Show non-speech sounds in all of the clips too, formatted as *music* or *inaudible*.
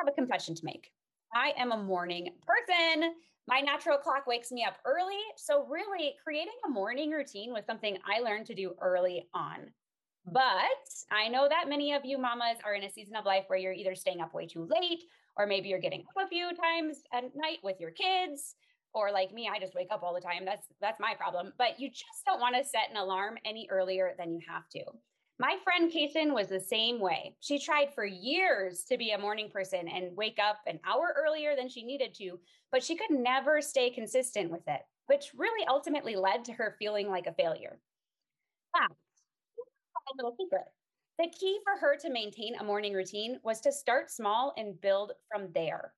have a confession to make. I am a morning person. My natural clock wakes me up early. So, really, creating a morning routine was something I learned to do early on. But I know that many of you mamas are in a season of life where you're either staying up way too late, or maybe you're getting up a few times at night with your kids, or like me, I just wake up all the time. That's that's my problem. But you just don't want to set an alarm any earlier than you have to. My friend Kaysen was the same way. She tried for years to be a morning person and wake up an hour earlier than she needed to, but she could never stay consistent with it, which really ultimately led to her feeling like a failure. A little secret. The key for her to maintain a morning routine was to start small and build from there.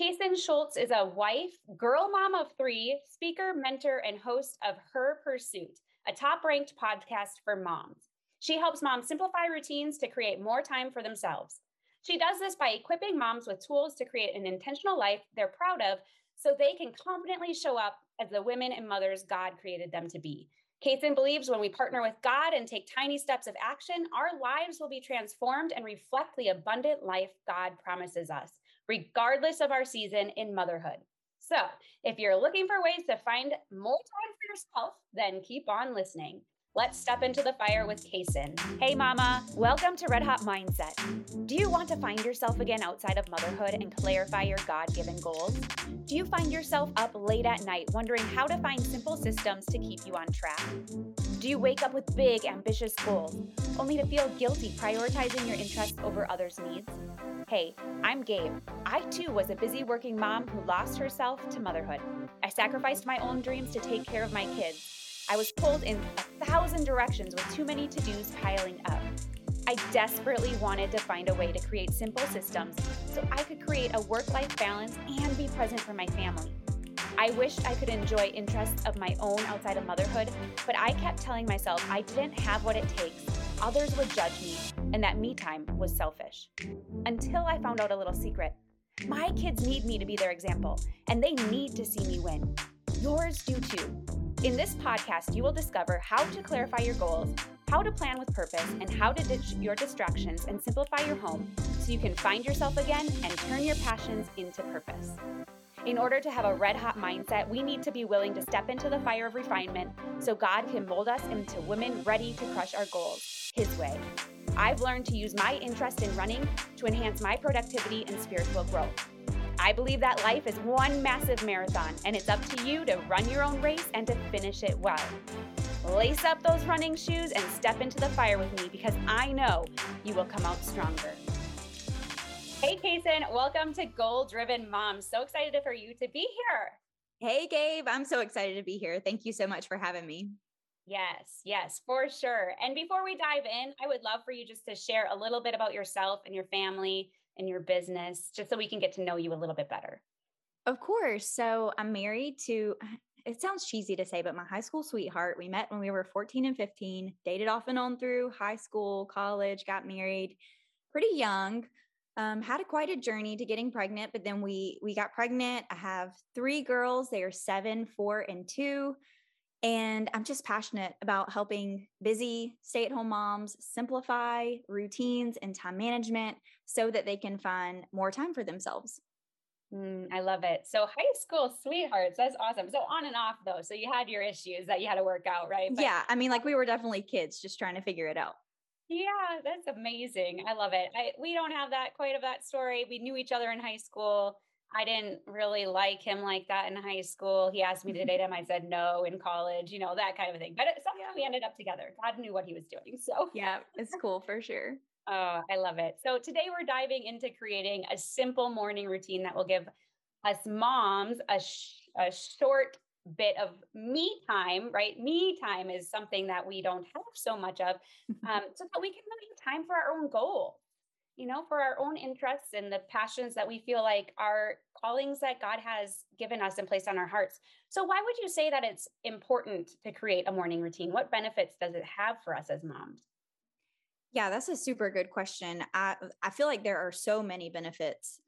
Kaysen Schultz is a wife, girl mom of three, speaker, mentor, and host of Her Pursuit, a top ranked podcast for moms. She helps moms simplify routines to create more time for themselves. She does this by equipping moms with tools to create an intentional life they're proud of so they can confidently show up as the women and mothers God created them to be. Kaysen believes when we partner with God and take tiny steps of action, our lives will be transformed and reflect the abundant life God promises us, regardless of our season in motherhood. So, if you're looking for ways to find more time for yourself, then keep on listening. Let's step into the fire with Kaysen. Hey, Mama, welcome to Red Hot Mindset. Do you want to find yourself again outside of motherhood and clarify your God given goals? Do you find yourself up late at night wondering how to find simple systems to keep you on track? Do you wake up with big, ambitious goals only to feel guilty prioritizing your interests over others' needs? Hey, I'm Gabe. I too was a busy working mom who lost herself to motherhood. I sacrificed my own dreams to take care of my kids I was pulled in a thousand directions with too many to dos piling up. I desperately wanted to find a way to create simple systems so I could create a work life balance and be present for my family. I wished I could enjoy interests of my own outside of motherhood, but I kept telling myself I didn't have what it takes, others would judge me, and that me time was selfish. Until I found out a little secret. My kids need me to be their example, and they need to see me win. Yours do too. In this podcast, you will discover how to clarify your goals, how to plan with purpose, and how to ditch your distractions and simplify your home so you can find yourself again and turn your passions into purpose. In order to have a red hot mindset, we need to be willing to step into the fire of refinement so God can mold us into women ready to crush our goals His way. I've learned to use my interest in running to enhance my productivity and spiritual growth. I believe that life is one massive marathon, and it's up to you to run your own race and to finish it well. Lace up those running shoes and step into the fire with me because I know you will come out stronger. Hey, Kaysen, welcome to Goal Driven Mom. So excited for you to be here. Hey, Gabe, I'm so excited to be here. Thank you so much for having me. Yes, yes, for sure. And before we dive in, I would love for you just to share a little bit about yourself and your family, in your business, just so we can get to know you a little bit better? Of course. So I'm married to, *sighs* it sounds cheesy to say, but my high school sweetheart. We met when we were 14 and 15, dated off and on through high school, college, got married pretty young. Um, had a quite a journey to getting pregnant, but then we we got pregnant. I have three girls. They are seven, four, and two. And I'm just passionate about helping busy stay at home moms simplify routines and time management so that they can find more time for themselves. Mm, I love it. So, high school sweethearts, that's awesome. So, on and off though. So, you had your issues that you had to work out, right? But- yeah. I mean, like we were definitely kids just trying to figure it out. Yeah, that's amazing. I love it. I, we don't have that quite of that story. We knew each other in high school. I didn't really like him like that in high school. He asked me to date *laughs* him. I said no in college, you know, that kind of thing. But somehow we ended up together. God knew what he was doing. So, yeah, it's cool for sure. *laughs* Oh, I love it. So, today we're diving into creating a simple morning routine that will give us moms a, sh- a short bit of me time, right? Me time is something that we don't have so much of, *laughs* um, so that we can have time for our own goals you know, for our own interests and the passions that we feel like are callings that God has given us and placed on our hearts. So, why would you say that it's important to create a morning routine? What benefits does it have for us as moms? Yeah, that's a super good question. I I feel like there are so many benefits.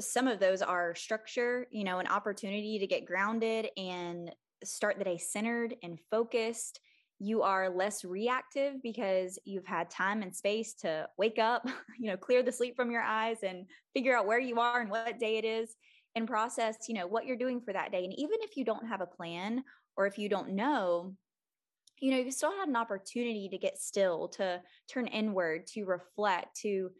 Some of those are structure, you know, an opportunity to get grounded and start the day centered and focused you are less reactive because you've had time and space to wake up, *laughs* you know, clear the sleep from your eyes and figure out where you are and what day it is and process, you know, what you're doing for that day. And even if you don't have a plan or if you don't know, you know, you still had an opportunity to get still, to turn inward, to reflect, to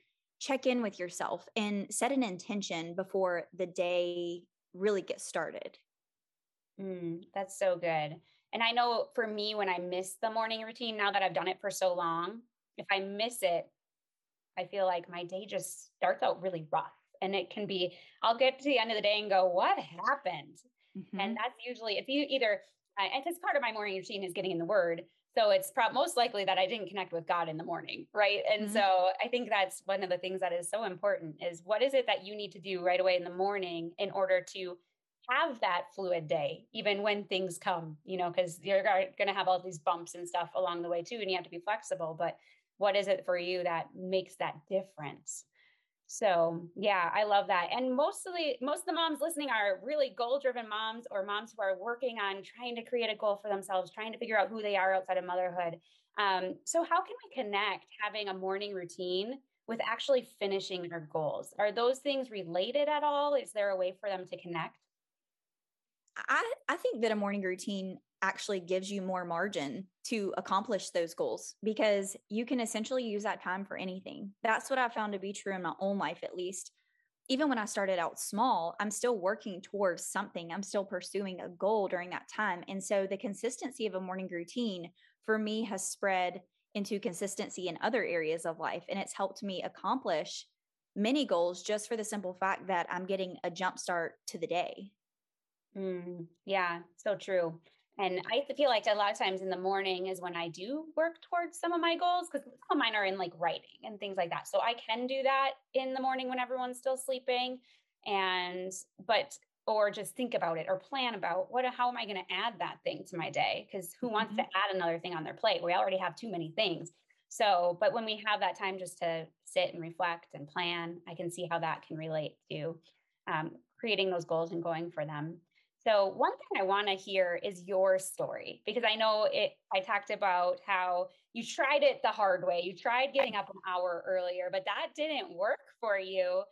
check in with yourself and set an intention before the day really gets started. Mm, that's so good. And I know for me, when I miss the morning routine, now that I've done it for so long, if I miss it, I feel like my day just starts out really rough. And it can be, I'll get to the end of the day and go, what happened? Mm-hmm. And that's usually, it's either, and because part of my morning routine is getting in the word. So it's pro- most likely that I didn't connect with God in the morning, right? And mm-hmm. so I think that's one of the things that is so important is what is it that you need to do right away in the morning in order to have that fluid day, even when things come, you know, because you're going to have all these bumps and stuff along the way too, and you have to be flexible. But what is it for you that makes that difference? So yeah, I love that. And mostly, most of the moms listening are really goal-driven moms or moms who are working on trying to create a goal for themselves, trying to figure out who they are outside of motherhood. Um, so how can we connect having a morning routine with actually finishing our goals? Are those things related at all? Is there a way for them to connect? I, I think that a morning routine actually gives you more margin to accomplish those goals because you can essentially use that time for anything. That's what I found to be true in my own life, at least. Even when I started out small, I'm still working towards something. I'm still pursuing a goal during that time. And so the consistency of a morning routine for me has spread into consistency in other areas of life. And it's helped me accomplish many goals just for the simple fact that I'm getting a jump start to the day. Mm, yeah, so true. And I feel like a lot of times in the morning is when I do work towards some of my goals because some of mine are in like writing and things like that. So I can do that in the morning when everyone's still sleeping. And, but, or just think about it or plan about what, how am I going to add that thing to my day? Because who wants mm-hmm. to add another thing on their plate? We already have too many things. So, but when we have that time just to sit and reflect and plan, I can see how that can relate to um, creating those goals and going for them. So, one thing I want to hear is your story because I know it. I talked about how you tried it the hard way. You tried getting up an hour earlier, but that didn't work for you.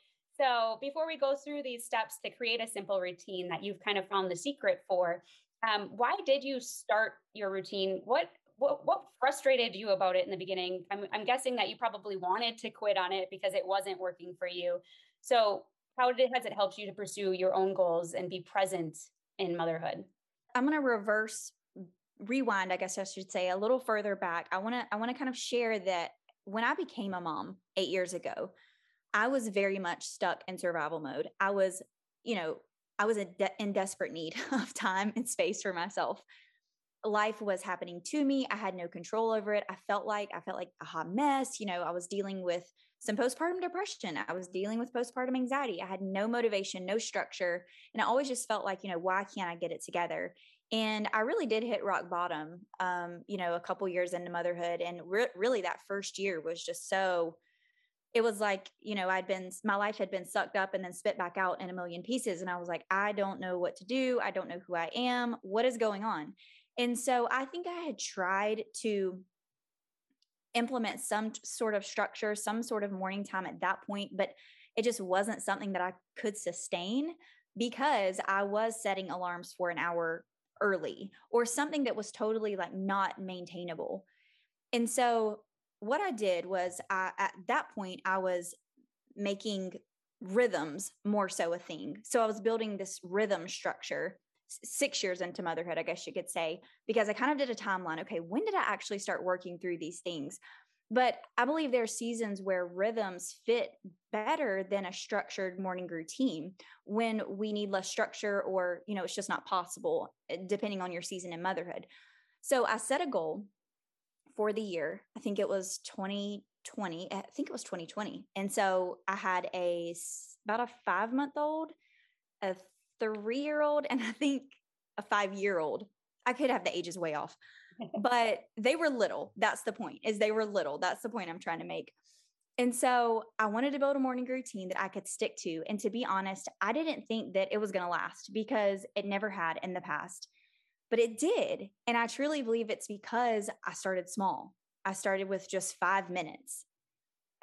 So, before we go through these steps to create a simple routine that you've kind of found the secret for, um, why did you start your routine? What what what frustrated you about it in the beginning? I'm, I'm guessing that you probably wanted to quit on it because it wasn't working for you. So, how did it, has it helped you to pursue your own goals and be present in motherhood? I'm going to reverse rewind, I guess I should say, a little further back. I want to I want to kind of share that when I became a mom 8 years ago, I was very much stuck in survival mode. I was, you know, I was de- in desperate need *laughs* of time and space for myself. Life was happening to me. I had no control over it. I felt like I felt like a hot mess. You know, I was dealing with some postpartum depression. I was dealing with postpartum anxiety. I had no motivation, no structure. And I always just felt like, you know, why can't I get it together? And I really did hit rock bottom, um, you know, a couple years into motherhood. And re- really that first year was just so, it was like, you know, I'd been, my life had been sucked up and then spit back out in a million pieces. And I was like, I don't know what to do. I don't know who I am. What is going on? And so I think I had tried to implement some sort of structure, some sort of morning time at that point, but it just wasn't something that I could sustain because I was setting alarms for an hour early or something that was totally like not maintainable. And so what I did was I, at that point I was making rhythms more so a thing. So I was building this rhythm structure six years into motherhood, I guess you could say, because I kind of did a timeline. Okay, when did I actually start working through these things? But I believe there are seasons where rhythms fit better than a structured morning routine when we need less structure or, you know, it's just not possible eh, depending on your season in motherhood. So I set a goal for the year. I think it was 2020. I think it was 2020. And so I had a about a five month old, a three year old and I think a five year old. I could have the ages way off, but they were little. That's the point, is they were little. That's the point I'm trying to make. And so I wanted to build a morning routine that I could stick to. And to be honest, I didn't think that it was going to last because it never had in the past. but it did. And I truly believe it's because I started small. I started with just five minutes.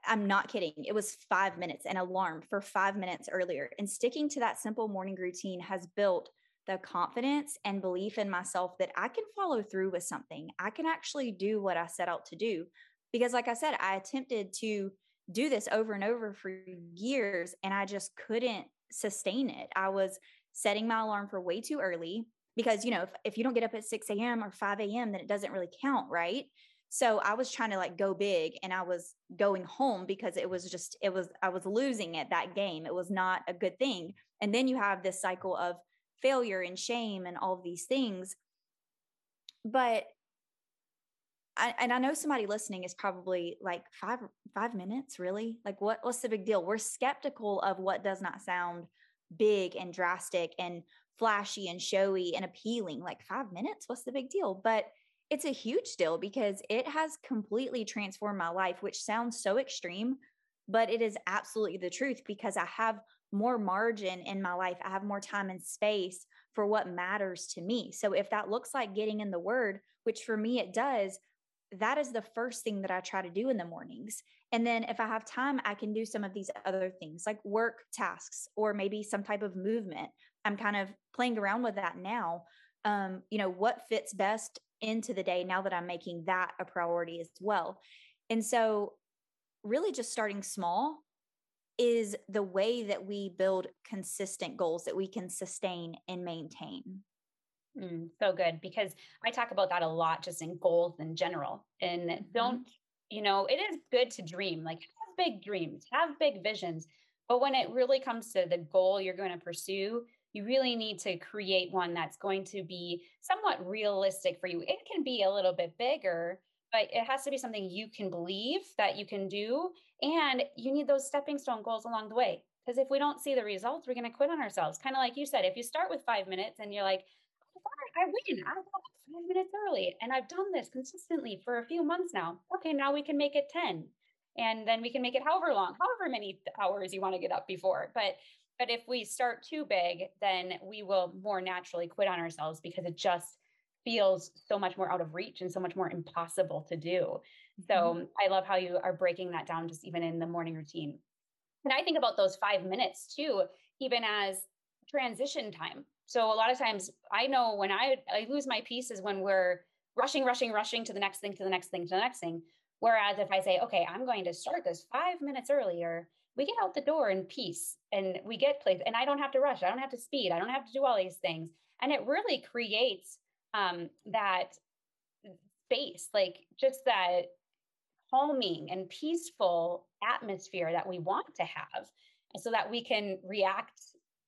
I'm not kidding. It was five minutes, an alarm for five minutes earlier. And sticking to that simple morning routine has built the confidence and belief in myself that I can follow through with something. I can actually do what I set out to do. Because, like I said, I attempted to do this over and over for years and I just couldn't sustain it. I was setting my alarm for way too early because, you know, if, if you don't get up at 6 a.m. or 5 a.m., then it doesn't really count, right? So I was trying to like go big and I was going home because it was just, it was, I was losing at that game. It was not a good thing. And then you have this cycle of failure and shame and all of these things. But I, and I know somebody listening is probably like five five minutes, really. Like, what what's the big deal? We're skeptical of what does not sound big and drastic and flashy and showy and appealing. Like five minutes, what's the big deal? But it's a huge deal because it has completely transformed my life, which sounds so extreme, but it is absolutely the truth because I have more margin in my life. I have more time and space for what matters to me. So if that looks like getting in the word, which for me it does, that is the first thing that I try to do in the mornings. And then if I have time, I can do some of these other things like work tasks or maybe some type of movement. I'm kind of playing around with that now. Um, you know, what fits best into the day now that I'm making that a priority as well. And so, really, just starting small is the way that we build consistent goals that we can sustain and maintain. Mm, so good because I talk about that a lot just in goals in general. And mm-hmm. don't, you know, it is good to dream, like have big dreams, have big visions. But when it really comes to the goal you're going to pursue, you really need to create one that's going to be somewhat realistic for you. It can be a little bit bigger, but it has to be something you can believe that you can do. And you need those stepping stone goals along the way. Because if we don't see the results, we're going to quit on ourselves. Kind of like you said, if you start with five minutes and you're like, oh, I win. I got five minutes early. And I've done this consistently for a few months now. Okay, now we can make it 10. And then we can make it however long, however many hours you want to get up before. But but if we start too big, then we will more naturally quit on ourselves because it just feels so much more out of reach and so much more impossible to do. So mm-hmm. I love how you are breaking that down just even in the morning routine. And I think about those five minutes too, even as transition time. So a lot of times I know when I, I lose my peace is when we're rushing, rushing, rushing to the next thing, to the next thing, to the next thing. Whereas if I say, okay, I'm going to start this five minutes earlier, we get out the door in peace and we get place and I don't have to rush. I don't have to speed. I don't have to do all these things. And it really creates um, that space, like just that calming and peaceful atmosphere that we want to have so that we can react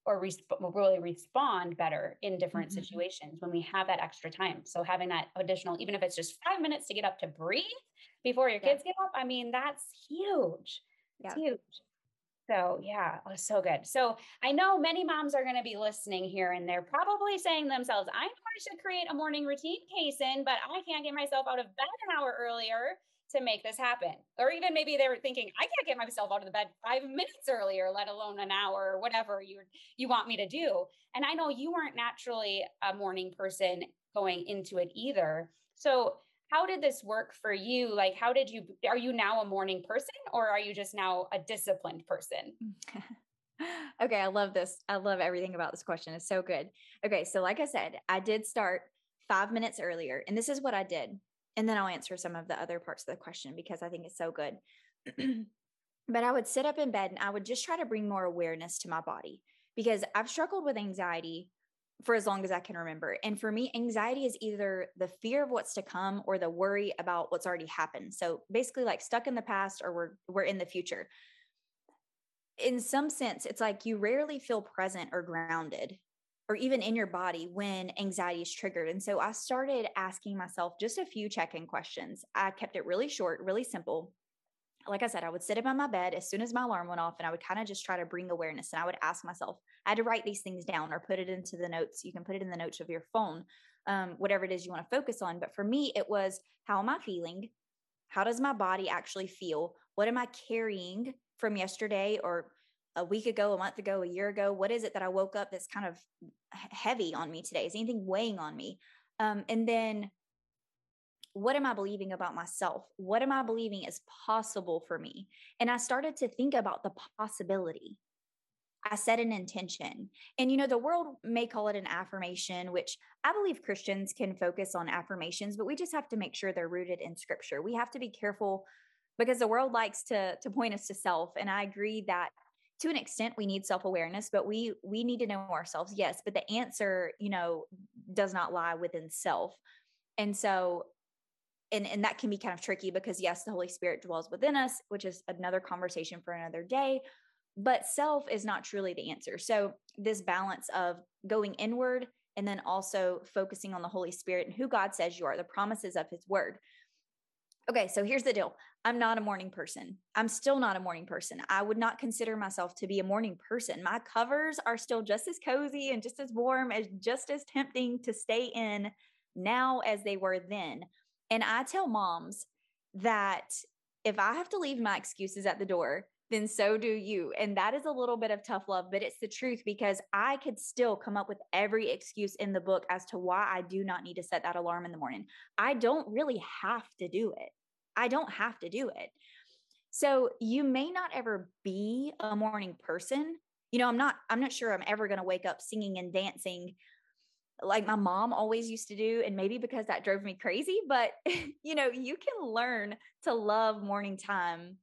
or resp- really respond better in different mm-hmm. situations when we have that extra time. So having that additional, even if it's just five minutes to get up to breathe before your kids yeah. get up, I mean, that's huge. It's huge. So yeah, was so good. So I know many moms are going to be listening here and they're probably saying themselves, I know I should create a morning routine, Kaysen, but I can't get myself out of bed an hour earlier to make this happen. Or even maybe they were thinking, I can't get myself out of the bed five minutes earlier, let alone an hour or whatever you you want me to do. And I know you weren't naturally a morning person going into it either. So how did this work for you? Like, how did you, are you now a morning person or are you just now a disciplined person? *laughs* okay, I love this. I love everything about this question. It's so good. Okay, so like I said, I did start five minutes earlier, and this is what I did and then I'll answer some of the other parts of the question because I think it's so good. *clears throat* but I would sit up in bed and I would just try to bring more awareness to my body because I've struggled with anxiety for as long as I can remember. And for me, anxiety is either the fear of what's to come or the worry about what's already happened. So basically like stuck in the past or we're we're in the future. In some sense, it's like you rarely feel present or grounded or even in your body when anxiety is triggered. And so I started asking myself just a few check in questions. I kept it really short, really simple. Like I said, I would sit up on my bed as soon as my alarm went off and I would kind of just try to bring awareness. And I would ask myself, I had to write these things down or put it into the notes. You can put it in the notes of your phone, um, whatever it is you want to focus on. But for me, it was how am I feeling? How does my body actually feel? What am I carrying from yesterday or a week ago, a month ago, a year ago? What is it that I woke up that's kind of heavy on me today? Is anything weighing on me? Um, and then what am I believing about myself? What am I believing is possible for me? And I started to think about the possibility. I set an intention. And you know, the world may call it an affirmation, which I believe Christians can focus on affirmations, but we just have to make sure they're rooted in scripture. We have to be careful because the world likes to to point us to self and I agree that to an extent we need self-awareness but we we need to know ourselves yes but the answer you know does not lie within self and so and and that can be kind of tricky because yes the holy spirit dwells within us which is another conversation for another day but self is not truly the answer. So this balance of going inward and then also focusing on the holy spirit and who god says you are the promises of his word. Okay so here's the deal. I'm not a morning person. I'm still not a morning person. I would not consider myself to be a morning person. My covers are still just as cozy and just as warm as just as tempting to stay in now as they were then and I tell moms that if I have to leave my excuses at the door, then so do you. And that is a little bit of tough love, but it's the truth because I could still come up with every excuse in the book as to why I do not need to set that alarm in the morning. I don't really have to do it. I don't have to do it. So you may not ever be a morning person. You know, I'm not I'm not sure I'm ever going to wake up singing and dancing like my mom always used to do and maybe because that drove me crazy but *laughs* you know you can learn to love morning time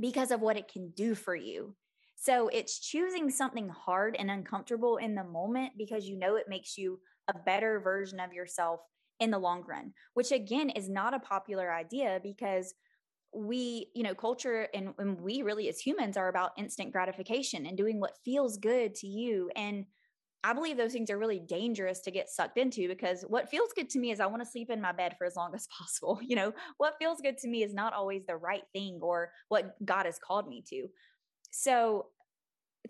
because of what it can do for you. So it's choosing something hard and uncomfortable in the moment because you know it makes you a better version of yourself in the long run which again is not a popular idea because we you know culture and, and we really as humans are about instant gratification and doing what feels good to you. And I believe those things are really dangerous to get sucked into because what feels good to me is I want to sleep in my bed for as long as *laughs* possible. You know, what feels good to me is not always the right thing or what God has called me to. So,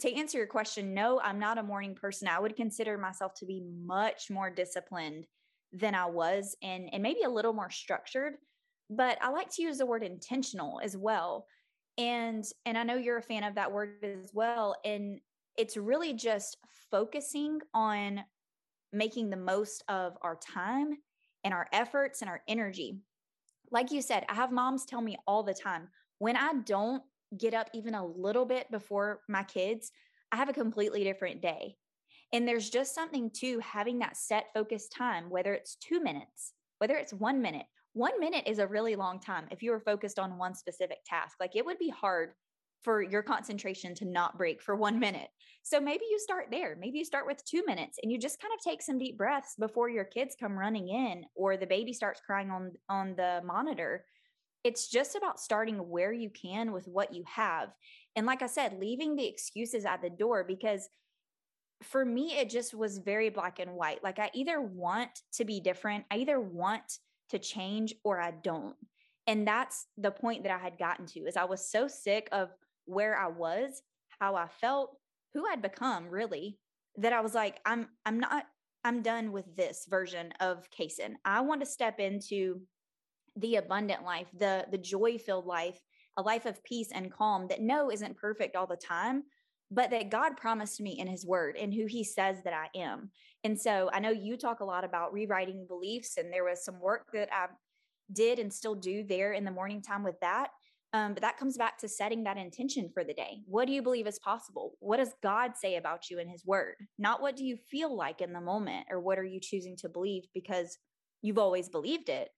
to answer your question, no, I'm not a morning person. I would consider myself to be much more disciplined than I was and and maybe a little more structured, but I like to use the word intentional as well. And and I know you're a fan of that word as well and it's really just focusing on making the most of our time and our efforts and our energy. Like you said, I have moms tell me all the time when I don't get up even a little bit before my kids, I have a completely different day. And there's just something to having that set focused time, whether it's two minutes, whether it's one minute. One minute is a really long time if you are focused on one specific task. Like it would be hard for your concentration to not break for one minute. So maybe you start there. Maybe you start with two minutes and you just kind of take some deep breaths before your kids come running in or the baby starts crying on on the monitor. It's just about starting where you can with what you have. And like I said, leaving the excuses at the door because for me, it just was very black and white. Like I either want to be different, I either want to change or I don't. And that's the point that I had gotten to is I was so sick of where I was, how I felt, who I'd become really, that I was like, I'm I'm not I'm done with this version of Kaysen. I want to step into the abundant life, the the joy-filled life, a life of peace and calm that no isn't perfect all the time, but that God promised me in his word and who he says that I am. And so I know you talk a lot about rewriting beliefs and there was some work that I did and still do there in the morning time with that. Um, but that comes back to setting that intention for the day. What do you believe is possible? What does God say about you in His Word? Not what do you feel like in the moment or what are you choosing to believe because you've always believed it,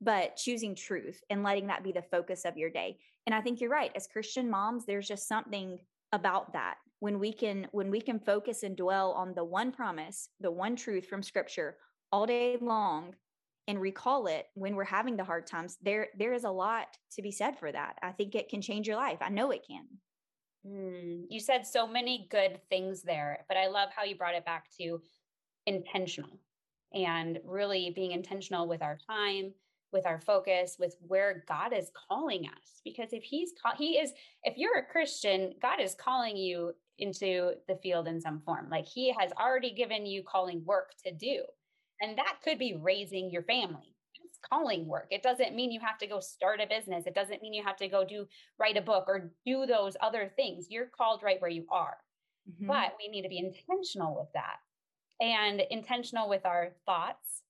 but choosing truth and letting that be the focus of your day. And I think you're right. As Christian moms, there's just something about that when we can when we can focus and dwell on the one promise, the one truth from Scripture all day long and recall it when we're having the hard times there there is a lot to be said for that. I think it can change your life. I know it can. Mm, you said so many good things there but i love how you brought it back to intentional and really being intentional with our time with our focus with where god is calling us. Because if he's call, he is if you're a christian god is calling you into the field in some form. Like he has already given you calling work to do and that could be raising your family. It's calling work. It doesn't mean you have to go start a business. It doesn't mean you have to go do write a book or do those other things. You're called right where you are. Mm-hmm. But we need to be intentional with that and intentional with our thoughts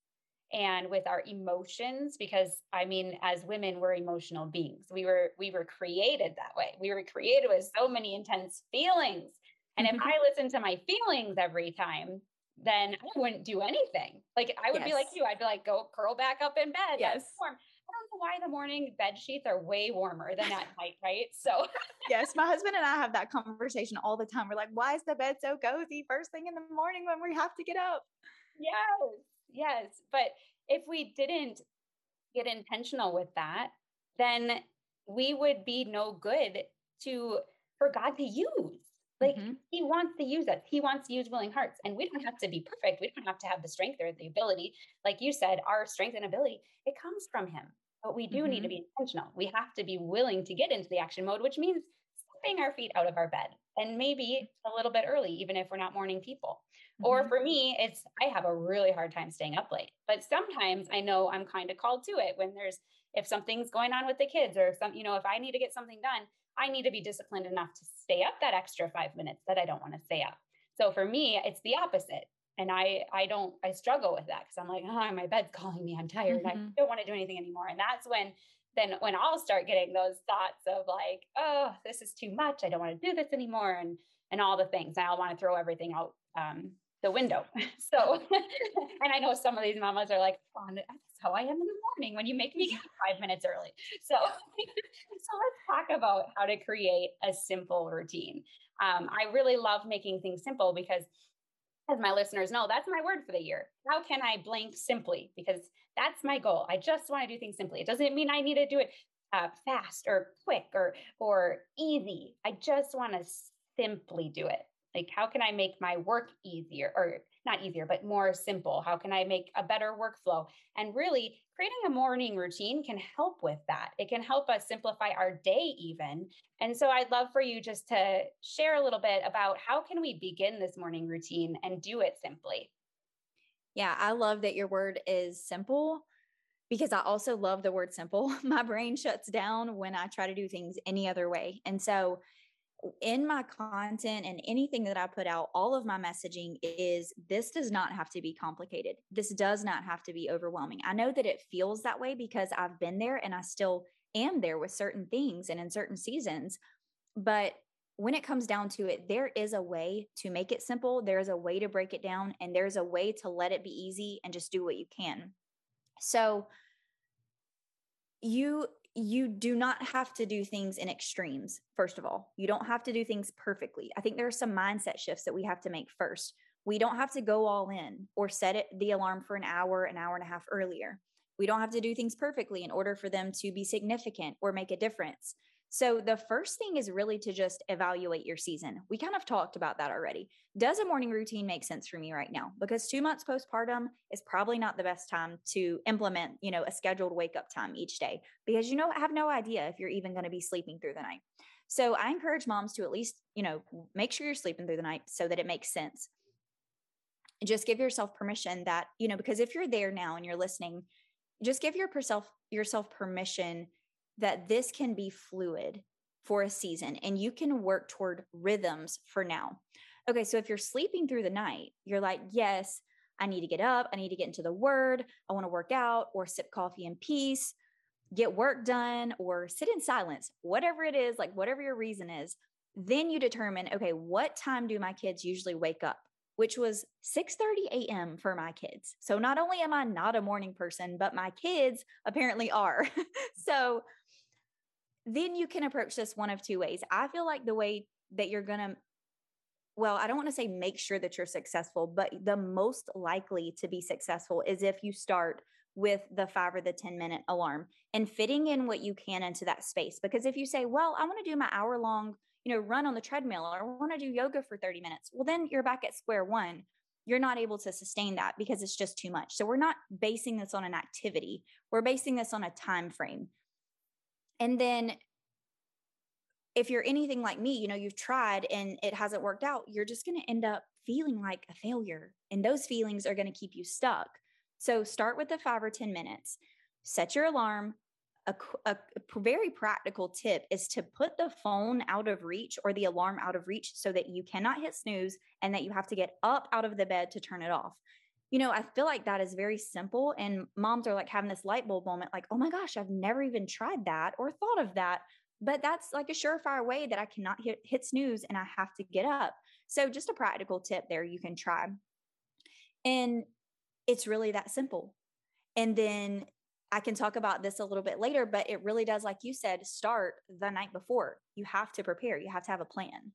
and with our emotions because i mean as women we're emotional beings we were we were created that way we were created with so many intense feelings and if mm-hmm. i listen to my feelings every time then i wouldn't do anything like i would yes. be like you i'd be like go curl back up in bed yes warm. I don't know why the morning bed sheets are way warmer than at night, right? So, *laughs* yes, my husband and I have that conversation all the time. We're like, why is the bed so cozy first thing in the morning when we have to get up? Yes, yes. But if we didn't get intentional with that, then we would be no good to for God to use. Like mm-hmm. he wants to use us. He wants to use willing hearts. And we don't have to be perfect. We don't have to have the strength or the ability. Like you said, our strength and ability, it comes from him. But we do mm-hmm. need to mm-hmm. be intentional. We have to be willing to get into the action mode, which means stepping our feet out of our bed and maybe a little bit early, even if we're not morning people. Mm-hmm. Or for me, it's I have a really hard time staying up late. But sometimes I know I'm kind of called to it when there's if something's going on with the kids or if some, you know, if I need to get something done, I need to be disciplined enough to stay up that extra five minutes that I don't want to stay up. So for me, it's the opposite. And I I don't I struggle with that because I'm like, oh, my bed's *laughs* calling me. I'm tired. Mm-hmm. I don't want to do anything anymore. And that's when then when I'll start getting those thoughts of like, oh, this is too much. I don't want to do this anymore, and and all the things. I'll want to throw everything out um, the window. *laughs* so, *laughs* and I know some of these mamas are like, oh, that's how I am in the morning when you make me get *laughs* five minutes early. So, so let's talk about how to create a simple routine. Um, I really love making things simple because as my listeners know, that's my word for the year. How can I blank simply? Because that's my goal. I just want to do things simply. It doesn't mean I need to do it uh, fast or quick or or easy. I just want to simply do it. Like, how can I make my work easier or not easier, but more simple? How can I make a better workflow? And really, creating a morning routine can help with that. It can help us simplify our day, even. And so, I'd love for you just to share a little bit about how can we begin this morning routine and do it simply. Yeah, I love that your word is simple because I also love the word simple. *laughs* My brain shuts down when I try to do things any other way. And so, in my content and anything that I put out, all of my messaging is this does not have to be complicated. This does not have to be overwhelming. I know that it feels that way because I've been there and I still am there with certain things and in certain seasons. But when it comes down to it, there is a way to make it simple. There's a way to break it down, and there's a way to let it be easy and just do what you can. So, you you do not have to do things in extremes, first of all. You don't have to do things perfectly. I think there are some mindset shifts that we have to make first. We don't have to go all in or set it the alarm for an hour, an hour and a half earlier. We don't have to do things perfectly in order for them to be significant or make a difference. So, the first thing is really to just evaluate your season. We kind of talked about that already. Does a morning routine make sense for me right now? Because two months postpartum is probably not the best time to implement, you know, a scheduled wake up time each day because you know, I have no idea if you're even going to be sleeping through the night. So, I encourage moms to at least, you know, make sure you're sleeping through the night so that it makes sense. Just give yourself permission that, you know, because if you're there now and you're listening, just give yourself yourself permission that this can be fluid for a season and you can work toward rhythms for now. Okay, so if you're sleeping through the night, you're like, yes, I need to get up, I need to get into the word, I want to work out or sip coffee in peace, get work done or sit in silence, whatever it is, like whatever your reason is, then you determine, okay, what time do my kids usually wake up? Which was 6:30 a.m. for my kids. So not only am I not a morning person, but my kids apparently are. *laughs* so then you can approach this one of two ways. I feel like the way that you're going to, well, I don't want to say make sure that you're successful, but the most likely to be successful is if you start with the five or the 10 minute alarm and fitting in what you can into that space. Because if you say, well, I want to do my hour long, you know, run on the treadmill or I want to do yoga for 30 minutes, well, then you're back at square one. You're not able to sustain that because it's just too much. So we're not basing this on an activity. We're basing this on a time frame. And then if you're anything like me, you know, you've tried and it hasn't worked out, you're just going to end up feeling like a failure. And those feelings are going to keep you stuck. So start with the five or 10 minutes, set your alarm. A, a, a, very practical tip is to put the phone out of reach or the alarm out of reach so that you cannot hit snooze and that you have to get up out of the bed to turn it off. You know, I feel like that is very simple. And moms are like having this light bulb moment, like, oh my gosh, I've never even tried that or thought of that. But that's like a surefire way that I cannot hit, hit snooze and I have to get up. So, just a practical tip there you can try. And it's really that simple. And then I can talk about this a little bit later, but it really does, like you said, start the night before. You have to prepare, you have to have a plan.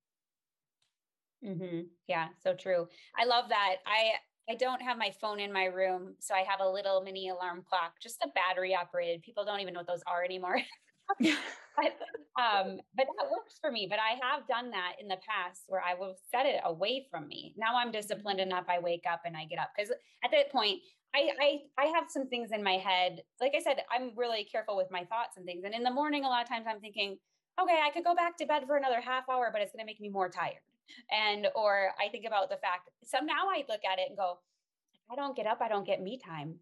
Mm-hmm. Yeah, so true. I love that. I I don't have my phone in my room, so I have a little mini alarm clock, just a battery operated. People don't even know what those are anymore. *laughs* but um, but that works for me. But I have done that in the past where I will set it away from me. Now I'm disciplined enough. I wake up and I get up because at that point I, I I have some things in my head. Like I said, I'm really careful with my thoughts and things. And in the morning, a lot of times I'm thinking, okay, I could go back to bed for another half hour, but it's going to make me more tired and or i think about the fact so now i look at it and go if i don't get up i don't get me time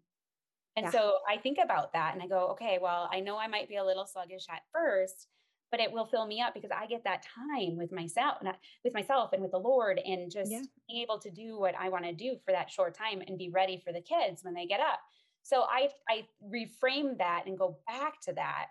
and yeah. so i think about that and i go okay well i know i might be a little sluggish at first but it will fill me up because i get that time with myself not with myself and with the lord and just yeah. being able to do what i want to do for that short time and be ready for the kids when they get up so i i reframe that and go back to that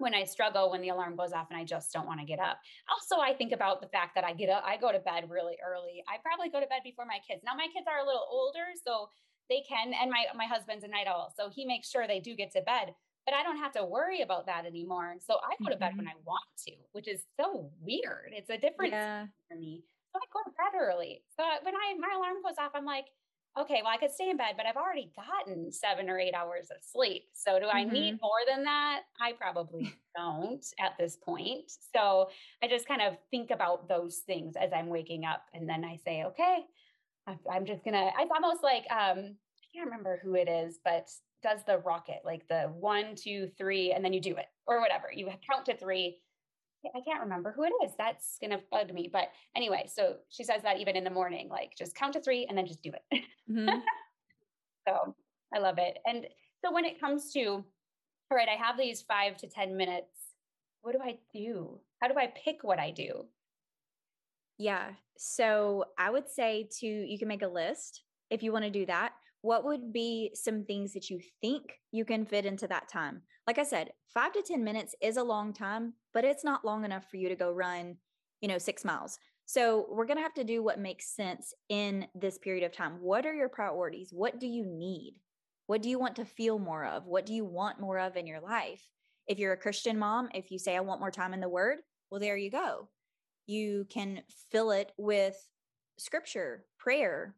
when I struggle when the alarm goes off and I just don't want to get up. Also, I think about the fact that I get up, I go to bed really early. I probably go to bed before my kids. Now my kids are a little older, so they can, and my my husband's a night owl, so he makes sure they do get to bed. But I don't have to worry about that anymore. So I go to bed when mm-hmm. I want to, which is so weird. It's a difference yeah. for me. So I go to bed early. So when I my alarm goes off, I'm like, okay, well, I could stay in bed, but I've already gotten seven or eight hours of sleep. So do I mm-hmm. need more than that? I probably *laughs* don't at this point. So I just kind of think about those things as I'm waking up. And then I say, okay, I'm just going to, it's almost like, um, I can't remember who it is, but does the rocket like the one, two, three, and then you do it or whatever. You count to three I can't remember who it is. That's going to bug me. But anyway, so she says that even in the morning, like just count to three and then just do it. Mm-hmm. *laughs* so I love it. And so when it comes to, all right, I have these five to 10 minutes. What do I do? How do I pick what I do? Yeah. So I would say to, you can make a list if you want to do that what would be some things that you think you can fit into that time? Like I said, five to 10 minutes is a long time, but it's not long enough for you to go run, you know, six miles. So we're going to have to do what makes sense in this period of time. What are your priorities? What do you need? What do you want to feel more of? What do you want more of in your life? If you're a Christian mom, if you say, I want more time in the word, well, there you go. You can fill it with scripture, prayer,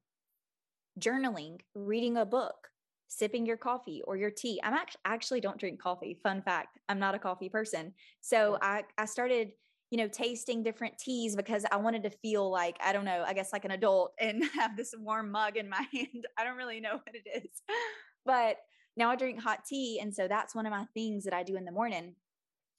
journaling, reading a book, sipping your coffee or your tea. I'm actually actually don't drink coffee. Fun fact, I'm not a coffee person. So I I started, you know, tasting different teas because I wanted to feel like, I don't know, I guess like an adult *laughs* and have this warm mug in my *laughs* hand. I don't really know what it is. But now I drink hot tea and so that's one of my things that I do in the morning.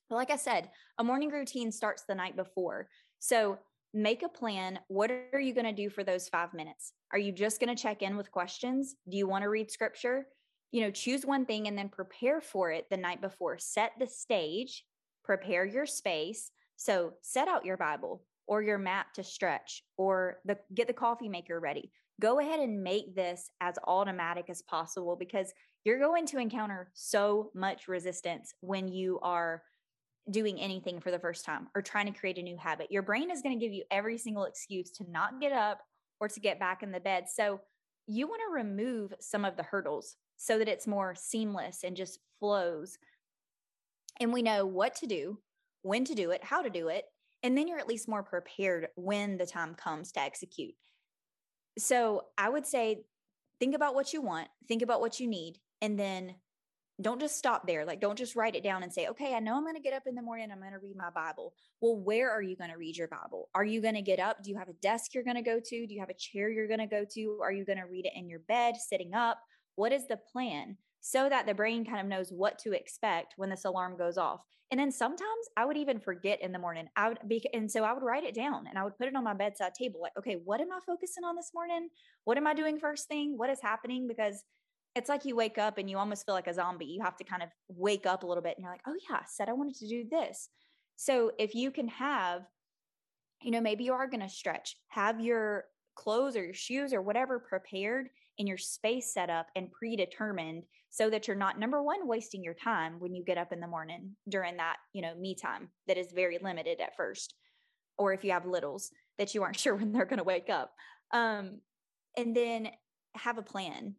But like I said, a morning routine starts the night before. So make a plan. What are you going to do for those five minutes? Are you just going to check in with questions? Do you want to read scripture? You know, choose one thing and then prepare for it the night before. Set the stage, prepare your space. So set out your Bible or your map to stretch or the get the coffee maker ready. Go ahead and make this as automatic as possible because you're going to encounter so much resistance when you are doing anything for the first time or trying to create a new habit. Your brain is going to give you every single excuse to not get up or to get back in the bed. So you want to remove some of the hurdles so that it's more seamless and just flows. And we know what to do, when to do it, how to do it. And then you're at least more prepared when the time comes to execute. So I would say think about what you want, think about what you need, and then don't just stop there. Like, don't just write it down and say, okay, I know I'm going to get up in the morning. I'm going to read my Bible. Well, where are you going to read your Bible? Are you going to get up? Do you have a desk you're going to go to? Do you have a chair you're going to go to? Are you going to read it in your bed, sitting up? What is the plan? So that the brain kind of knows what to expect when this alarm goes off. And then sometimes I would even forget in the morning. I would be, and so I would write it down and I would put it on my bedside table. Like, okay, what am I focusing on this morning? What am I doing first thing? What is happening? Because it's like you wake up and you almost feel like a zombie. You have to kind of wake up a little bit and you're like, oh, yeah, I said I wanted to do this. So if you can have, you know, maybe you are going to stretch, have your clothes or your shoes or whatever prepared in your space set up and predetermined so that you're not number one wasting your time when you get up in the morning during that you know me time that is very limited at first or if you have littles that you aren't *laughs* sure when they're going to wake up um, and then have a plan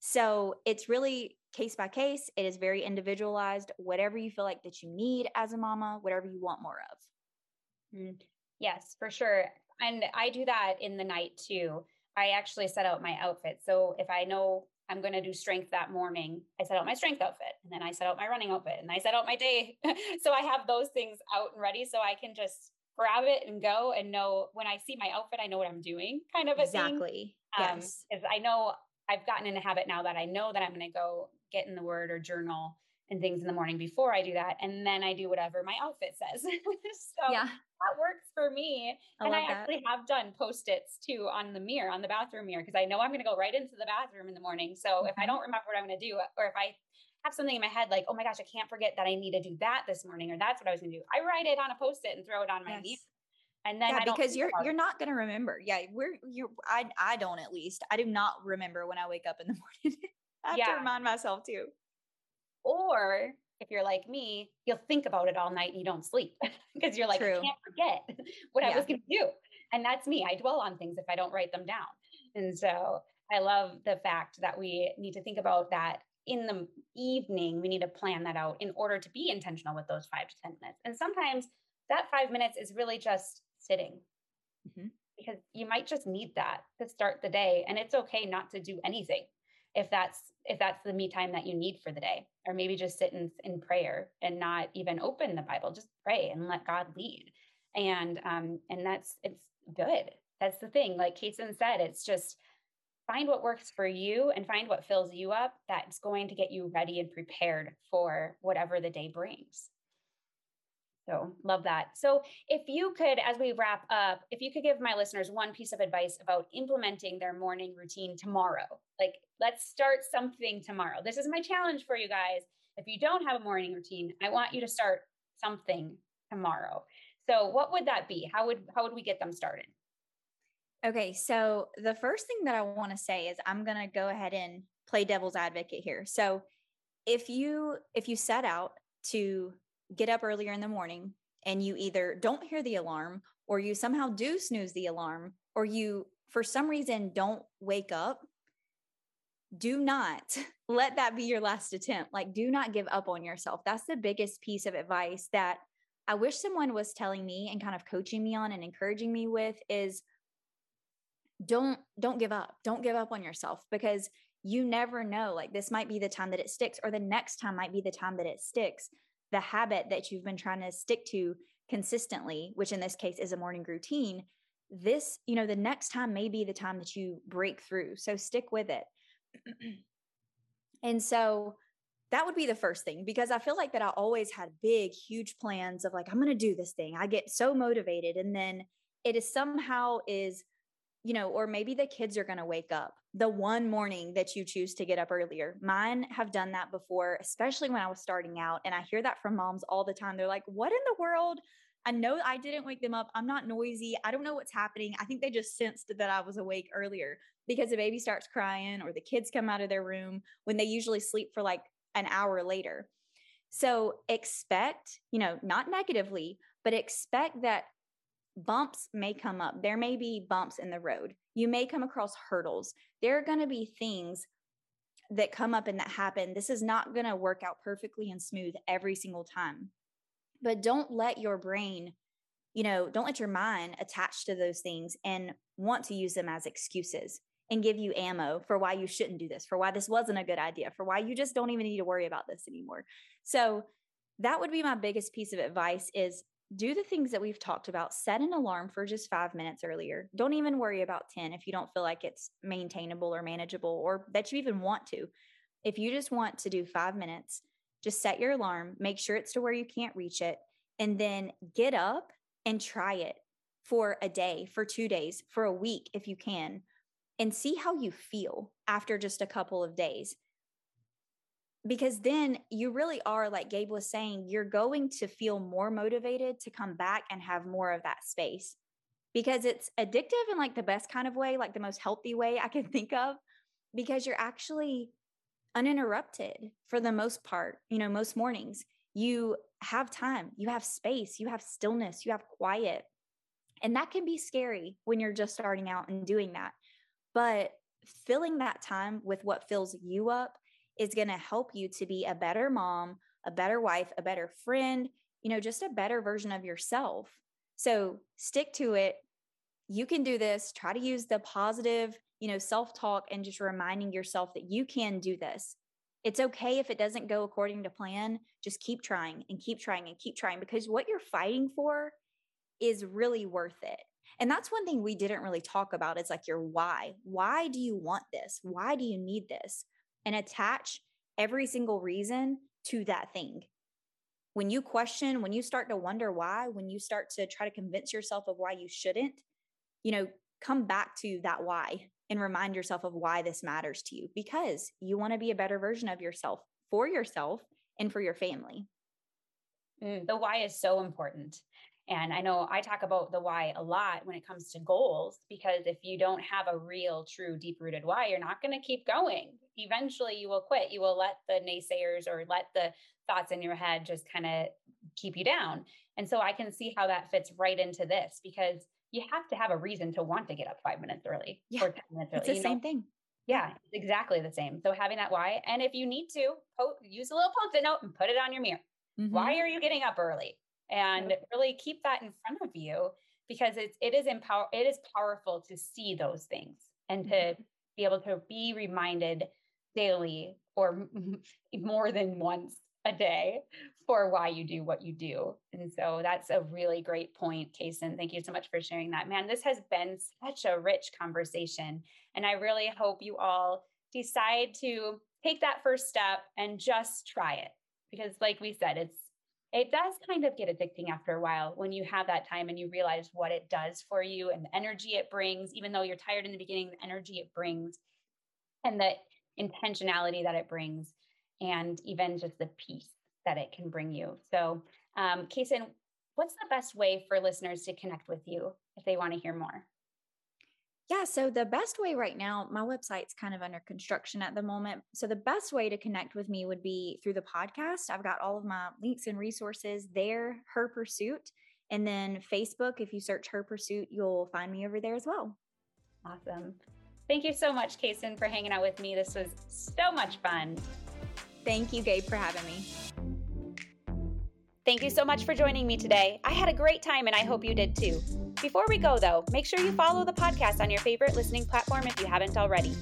so it's really case by case it is very individualized whatever you feel like that you need as a mama whatever you want more of mm, yes for sure and i do that in the night too i actually set out my outfit so if i know I'm going to do strength that morning. I set out my strength outfit and then I set out my running outfit and I set out my day. *laughs* so I have those things out and ready so I can just grab it and go and know when I see my outfit, I know what I'm doing kind of a exactly. thing. Um, yes. Because I know I've gotten in a habit now that I know that I'm going to go get in the word or journal and things in the morning before I do that. And then I do whatever my outfit says. *laughs* so yeah. that works for me. I and I actually that. have done post-its too on the mirror, on the bathroom mirror, because I know I'm going to go right into the bathroom in the morning. So mm-hmm. if I mm-hmm. don't remember what I'm going to do, or if I have something in my head like, oh my gosh, I can't forget that I need to do that this morning, or that's what I was going to do. I write it on a post-it and throw it on my yes. mirror. And then yeah, because you're you're not going to remember. Yeah, we're you I I don't at least. I do not remember when I wake up in the *laughs* morning. I have yeah. to remind myself too. Or if you're like me, you'll think about it all night and you don't sleep *laughs* because you're like, True. I can't forget *laughs* what yeah. I was going to do. And that's me. I dwell on things if I don't write them down. And so I love the fact that we need to think about that in the evening. We need to plan that out in order to be intentional with those five to 10 minutes. And sometimes that five minutes is really just sitting. Mm-hmm. Because you might just need that to start the day. And it's okay not to do anything if that's if that's the me time that you need for the day or maybe just sit in, in prayer and not even open the bible just pray and let god lead and um and that's it's good that's the thing like Kason said it's just find what works for you and find what fills you up that's going to get you ready and prepared for whatever the day brings so love that. So if you could, as we wrap up, if you could give my listeners one piece of advice about implementing their morning routine tomorrow, like let's start something tomorrow. This is my challenge for you guys. If you don't have a morning routine, I want you to start something tomorrow. So what would that be? How would how would we get them started? Okay, so the first thing that I want to say is I'm going to go ahead and play devil's advocate here. So if you if you set out to get up earlier in the morning and you either don't hear the alarm or you somehow do snooze the alarm or you for some reason don't wake up do not *laughs* let that be your last attempt. Like do not give up on yourself. That's the biggest piece of advice that i wish someone was telling me and kind of coaching me on and encouraging me with is don't don't give up. Don't give up on yourself because you never know. Like this might be the time that it sticks or the next time might be the time that it sticks the habit that you've been trying to stick to consistently, which in this case is a morning routine, this, you know, the next time may be the time that you break through. So stick with it. *clears throat* and so that would be the first thing because I feel like that I always had big, huge plans of like, I'm going to do this thing. I get so motivated. And then it is somehow is you know, or maybe the kids are going to wake up the one morning that you choose to get up earlier. Mine have done that before, especially when I was starting out. And I hear that from moms all the time. They're like, what in the world? I know I didn't wake them up. I'm not noisy. I don't know what's happening. I think they just sensed that I was awake earlier because the baby starts crying or the kids come out of their room when they usually sleep for like an hour later. So expect, you know, not negatively, but expect that bumps may come up. There may be bumps in the road. You may come across hurdles. There are going to be things that come up and that happen. This is not going to work out perfectly and smooth every single time. But don't let your brain, you know, don't let your mind attach to those things and want to use them as excuses and give you ammo for why you shouldn't do this, for why this wasn't a good idea, for why you just don't even need to worry about this anymore. So that would be my biggest piece of advice is do the things that we've talked about. Set an alarm for just five minutes earlier. Don't even worry about 10 if you don't feel like it's maintainable or manageable or that you even want to. If you just want to do five minutes, just set your alarm, make sure it's to where you can't reach it, and then get up and try it for a day, for two days, for a week if you can, and see how you feel after just a couple of days because then you really are like gabe was saying you're going to feel more motivated to come back and have more of that space because it's addictive in like the best kind of way like the most healthy way i can *laughs* think of because you're actually uninterrupted for the most part. You know, most mornings you have time, you have space, you have stillness, you have quiet. And that can be scary when you're just starting out and doing that. But filling that time with what fills you up is going to help you to be a better mom, a better wife, a better friend, you know, just a better version of yourself. So stick to it. You can do this. Try to use the positive, you know, self talk and just reminding yourself that you can do this. It's okay if it doesn't go according to plan. Just keep trying and keep trying and keep trying because what you're fighting for is really worth it. And that's one thing we didn't really talk about is like your why. Why do you want this? Why do you need this? And attach every single reason to that thing. When you question, when you start to wonder why, when you start to try to convince yourself of why you shouldn't, you know, come back to that why and remind yourself of why this matters to you because you want to be a better version of yourself for yourself and for your family. Mm, the why is so important. And I know I talk about the why a lot when it comes to goals, because if you don't have a real, true, deep rooted why, you're not going to keep going. Eventually, you will quit. You will let the naysayers or let the thoughts in your head just kind of keep you down. And so I can see how that fits right into this because you have to have a reason to want to get up five minutes early yeah, or 10 minutes early. It's the you same know? thing. Yeah, exactly the same. So having that why, and if you need to, po- use a little post-it note and put it on your mirror. Mm-hmm. Why are you getting up early? And really keep that in front of you because it's it is empower it is powerful to see those things and to mm-hmm. be able to be reminded daily or *laughs* more than once a day for why you do what you do. And so that's a really great point, Kason. Thank you so much for sharing that. Man, this has been such a rich conversation. And I really hope you all decide to take that first step and just try it. Because, like we said, it's it does kind of get addicting after a while when you have that time and you realize what it does for you and the energy it brings, even though you're tired in the beginning, the energy it brings and the intentionality that it brings, and even just the peace that it can bring you. So, um, Kason, what's the best way for listeners to connect with you if they want to hear more? Yeah, so the best way right now, my website's kind of under construction at the moment. So the best way to connect with me would be through the podcast. I've got all of my links and resources there, Her Pursuit. And then Facebook, if you search Her Pursuit, you'll find me over there as well. Awesome. Thank you so much, Kason, for hanging out with me. This was so much fun. Thank you, Gabe, for having me. Thank you so much for joining me today. I had a great time and I hope you did too. Before we go, though, make sure you follow the podcast on your favorite listening platform if you haven't already.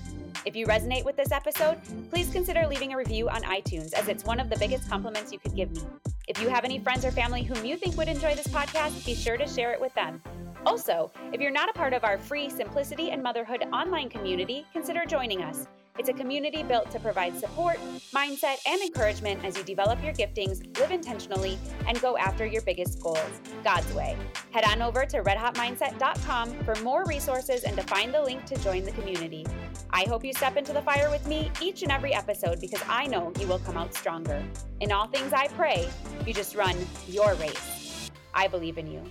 If you resonate with this episode, please consider leaving a review on iTunes, as it's one of the biggest compliments you could give me. If you have any friends or family whom you think would enjoy this podcast, be sure to share it with them. Also, if you're not a part of our free Simplicity and Motherhood online community, consider joining us. It's a community built to provide support, mindset, and encouragement as you develop your giftings, live intentionally, and go after your biggest goals God's way. Head on over to redhotmindset.com for more resources and to find the link to join the community. I hope you step into the fire with me each and every episode because I know you will come out stronger. In all things, I pray you just run your race. I believe in you.